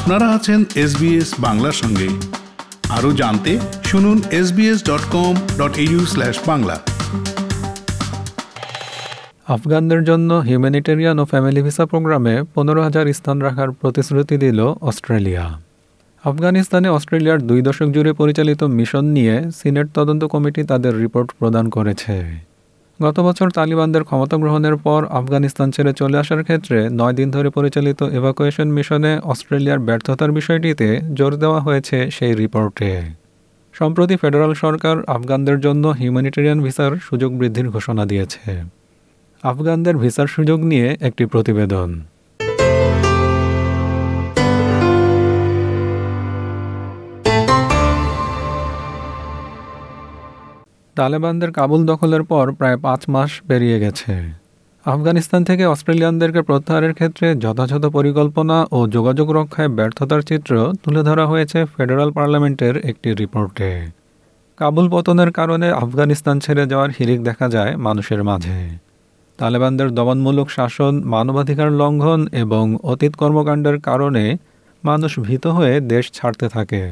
আপনারা আছেন এসবিএস বাংলার সঙ্গে। আরও জানতে শুনুন SBS dot com dot U slash Bangla. আফগানদের জন্য হিউম্যানিটেরিয়ান ও ফ্যামিলি ভিসা প্রোগ্রামে পনেরো হাজার স্থান রাখার প্রতিশ্রুতি দিল অস্ট্রেলিয়া। আফগানিস্তানে অস্ট্রেলিয়ার দুই দশক জুড়ে পরিচালিত মিশন নিয়ে সিনেট তদন্ত কমিটি তাদের রিপোর্ট প্রদান করেছে। গত বছর তালিবানদের ক্ষমতা গ্রহণের পর আফগানিস্তান ছেড়ে চলে আসার ক্ষেত্রে নয় দিন ধরে পরিচালিত এভাকুয়েশন মিশনে অস্ট্রেলিয়ার ব্যর্থতার বিষয়টিতে জোর দেওয়া হয়েছে সেই রিপোর্টে। সম্প্রতি ফেডারাল সরকার আফগানদের জন্য হিউম্যানিটেরিয়ান ভিসার সুযোগ বৃদ্ধির ঘোষণা দিয়েছে। আফগানদের ভিসার সুযোগ নিয়ে একটি প্রতিবেদন। তালেবানদের কাবুল দখলের পর প্রায় পাঁচ মাস পেরিয়ে গেছে। আফগানিস্তান থেকে অস্ট্রেলিয়ানদেরকে প্রত্যাহারের ক্ষেত্রে যথাযথ পরিকল্পনা ও যোগাযোগ রক্ষায় ব্যর্থতার চিত্র তুলে ধরা হয়েছে ফেডারাল পার্লামেন্টের একটি রিপোর্টে। কাবুল পতনের কারণে আফগানিস্তান ছেড়ে যাওয়ার হিরিক দেখা যায় মানুষের মাঝে। তালেবানদের দমনমূলক শাসন, মানবাধিকার লঙ্ঘন এবং অতীত কর্মকাণ্ডের কারণে মানুষ ভীত হয়ে দেশ ছাড়তে থাকে।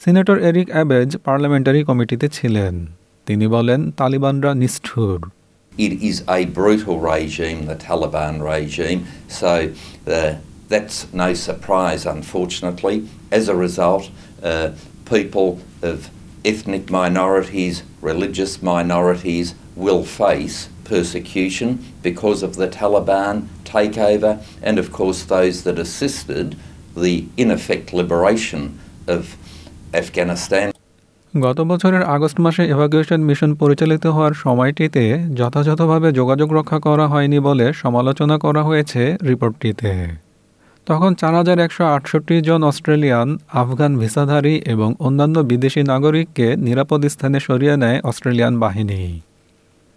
সিনেটর এরিক অ্যাবেজ পার্লামেন্টারি কমিটিতে ছিলেন। তিনি বলেন তালিবানরা নিষ্ঠুর It is a brutal regime, the Taliban regime, so uh, that's no surprise, unfortunately. As a result, uh, people of ethnic minorities, religious minorities will face persecution because of the Taliban takeover, and of course, those that assisted the in effect liberation of Afghanistan. গত বছরের August মাসে evacuation mission পরিচালিত হওয়ার সময়টিতে যথাযথভাবে যোগাযোগ রক্ষা করা হয়নি বলে সমালোচনা করা হয়েছে রিপোর্টটিতে। তখন চার হাজার একশো আটষট্টি জন অস্ট্রেলিয়ান, আফগান ভিসাধারী এবং অন্যান্য বিদেশি নাগরিককে নিরাপদ স্থানে সরিয়ে নেয় অস্ট্রেলিয়ান বাহিনী।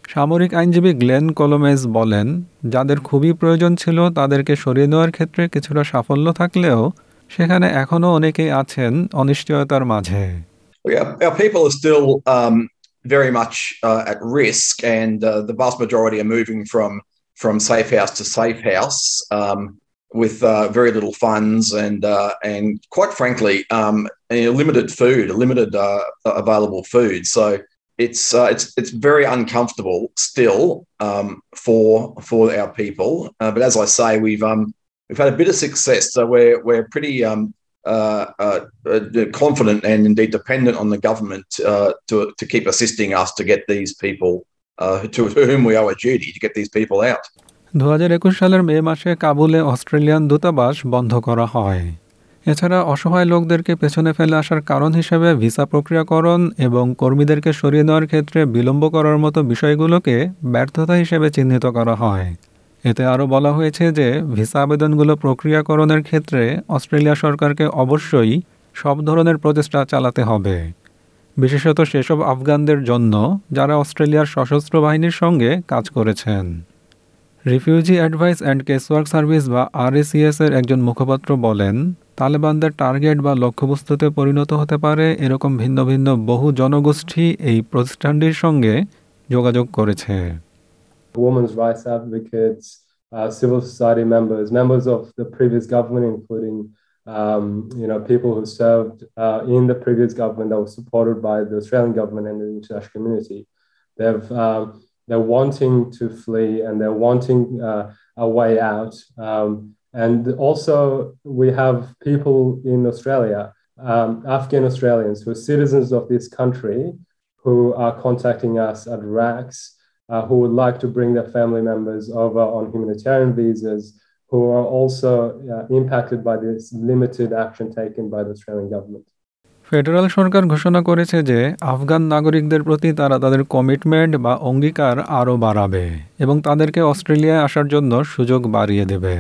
সামরিক আইনজীবী গ্লেন কলোমেজ বলেন, যাদের খুবই প্রয়োজন ছিল তাদেরকে সরিয়ে নেওয়ার ক্ষেত্রে কিছুটা সাফল্য থাকলেও সেখানে এখনও অনেকেই আছেন অনিশ্চয়তার মাঝে। Our, our people are still um, very much uh, at risk, and uh, the vast majority are moving from from safe house to safe house um, with uh, very little funds and uh, and quite frankly, um, limited food, limited uh, available food. So it's uh, it's it's very uncomfortable still um, for for our people. but as I say, we've um, we've had a bit of success, so we're we're pretty um, uh, uh, confident and indeed dependent on the government uh, to, to keep assisting us to get these people, to, to whom we owe a duty, to get these people out. দু হাজার একুশ সালের মে মাসে কাবুলে Australian দূতাবাস বন্ধ করা হয় এছাড়া অসহায় লোকদেরকে পেছনে ফেলে আসার কারণ হিসেবে ভিসা প্রক্রিয়াকরণ এবং কর্মীদেরকে সরিয়ে নেওয়ার ক্ষেত্রে বিলম্ব করার মতো বিষয়গুলোকে ব্যর্থতা হিসেবে চিহ্নিত করা হয় এতে আরও বলা হয়েছে যে ভিসা আবেদনগুলো প্রক্রিয়াকরণের ক্ষেত্রে অস্ট্রেলিয়া সরকারকে অবশ্যই সব ধরনের প্রচেষ্টা চালাতে হবে। বিশেষত সেসব আফগানদের জন্য যারা অস্ট্রেলিয়ার সশস্ত্র বাহিনীর সঙ্গে কাজ করেছেন। Refugee advice and casework service বা আরএসিএস এর একজন মুখপাত্র বলেন, তালেবানদের টার্গেট বা লক্ষ্যবস্তুতে পরিণত হতে পারে এরকম ভিন্ন ভিন্ন বহু জনগোষ্ঠী এই প্রতিষ্ঠানটির সঙ্গে যোগাযোগ করেছে। Women's rights advocates, uh, civil society members, members of the previous government, including um, you know people who served uh, in the previous government that was supported by the Australian government and the international community. They've um, they're wanting to flee and they're wanting uh, a way out. Um, and also, we have people in Australia, um, Afghan Australians who are citizens of this country, who are contacting us at RACS who would like to bring their family members over on humanitarian visas who are also uh, impacted by this limited action taken by the Australian government. Federal সরকার ঘোষণা করেছে যে আফগান নাগরিকদের প্রতি তারা তাদের commitment বা অঙ্গীকার আরও বাড়াবে এবং তাদেরকে অস্ট্রেলিয়ায় আসার জন্য সুযোগ বাড়িয়ে দেবে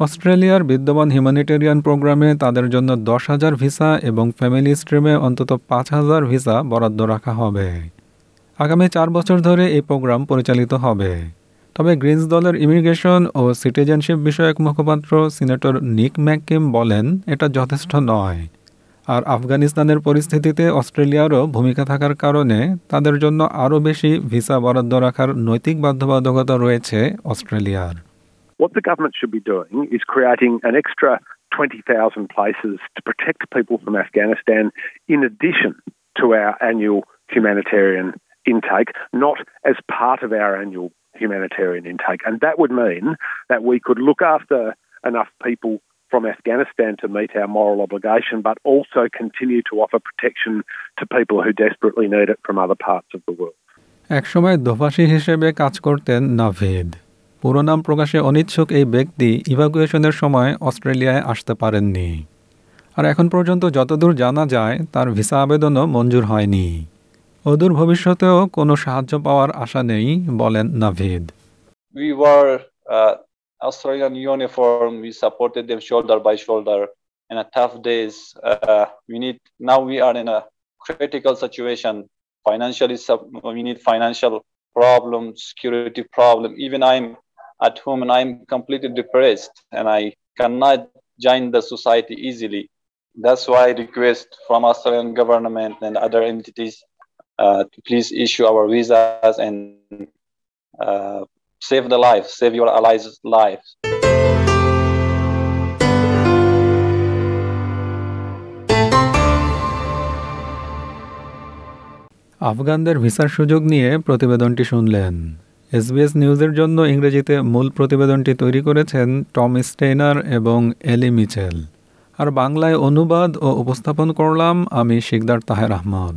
অস্ট্রেলিয়ার বিদ্যমান হিউম্যানিটেরিয়ান প্রোগ্রামে তাদের জন্য দশ হাজার ভিসা এবং ফ্যামিলি স্ট্রিমে অন্তত পাঁচ হাজার ভিসা বরাদ্দ রাখা হবে আগামী চার বছর ধরে এই প্রোগ্রাম পরিচালিত হবে। তবে গ্রিনস দলের ইমিগ্রেশন ও সিটিজেনশিপ বিষয়ক মুখপাত্র সিনেটর নিক ম্যাককিম বলেন এটা যথেষ্ট নয়। আর আফগানিস্তানের পরিস্থিতিতে অস্ট্রেলিয়ারও ভূমিকা থাকার কারণে তাদের জন্য আরও বেশি ভিসা বরাদ্দ রাখার নৈতিক বাধ্যবাধকতা রয়েছে অস্ট্রেলিয়ার। What the government should be doing is creating an extra 20,000 places to protect people from Afghanistan in addition to our annual humanitarian intake, not as part of our annual humanitarian intake. And that would mean that we could look after enough people from Afghanistan to meet our moral obligation, but also continue to offer protection to people who desperately need it from other parts of the world. একসময় দোভাষী হিসেবে কাজ করতেন নাভিদ পুরো নাম প্রকাশে অনিচ্ছুক এই ব্যক্তি ইভাকুয়েশনের সময় অস্ট্রেলিয়ায় আসতে পারেননি আর এখন পর্যন্ত যতদূর জানা যায় তার ভিসা আবেদনও মঞ্জুর হয়নি অদূর ভবিষ্যতেও কোনো সাহায্য পাওয়ার আশা নেই বলেন Navid we were uh, Australian uniform. We supported them shoulder by shoulder in a tough days. Uh, we need now we are in a critical situation financially. Sub, we need financial problem, security problem. Even I'm at home and I'm completely depressed and I cannot join the society easily. That's why I request from Australian government and other entities uh, to please issue our visas and uh, save the life, save your allies' lives. আফগানদের ভিসার সুযোগ নিয়ে প্রতিবেদনটি শুনলেন। SBS নিউজের জন্য ইংরেজিতে মূল প্রতিবেদনটি তৈরি করেছেন টম স্টেইনার এবং এলি মিচেল। আর বাংলায় অনুবাদ ও উপস্থাপন করলাম আমি শিকদার তাহের আহমদ।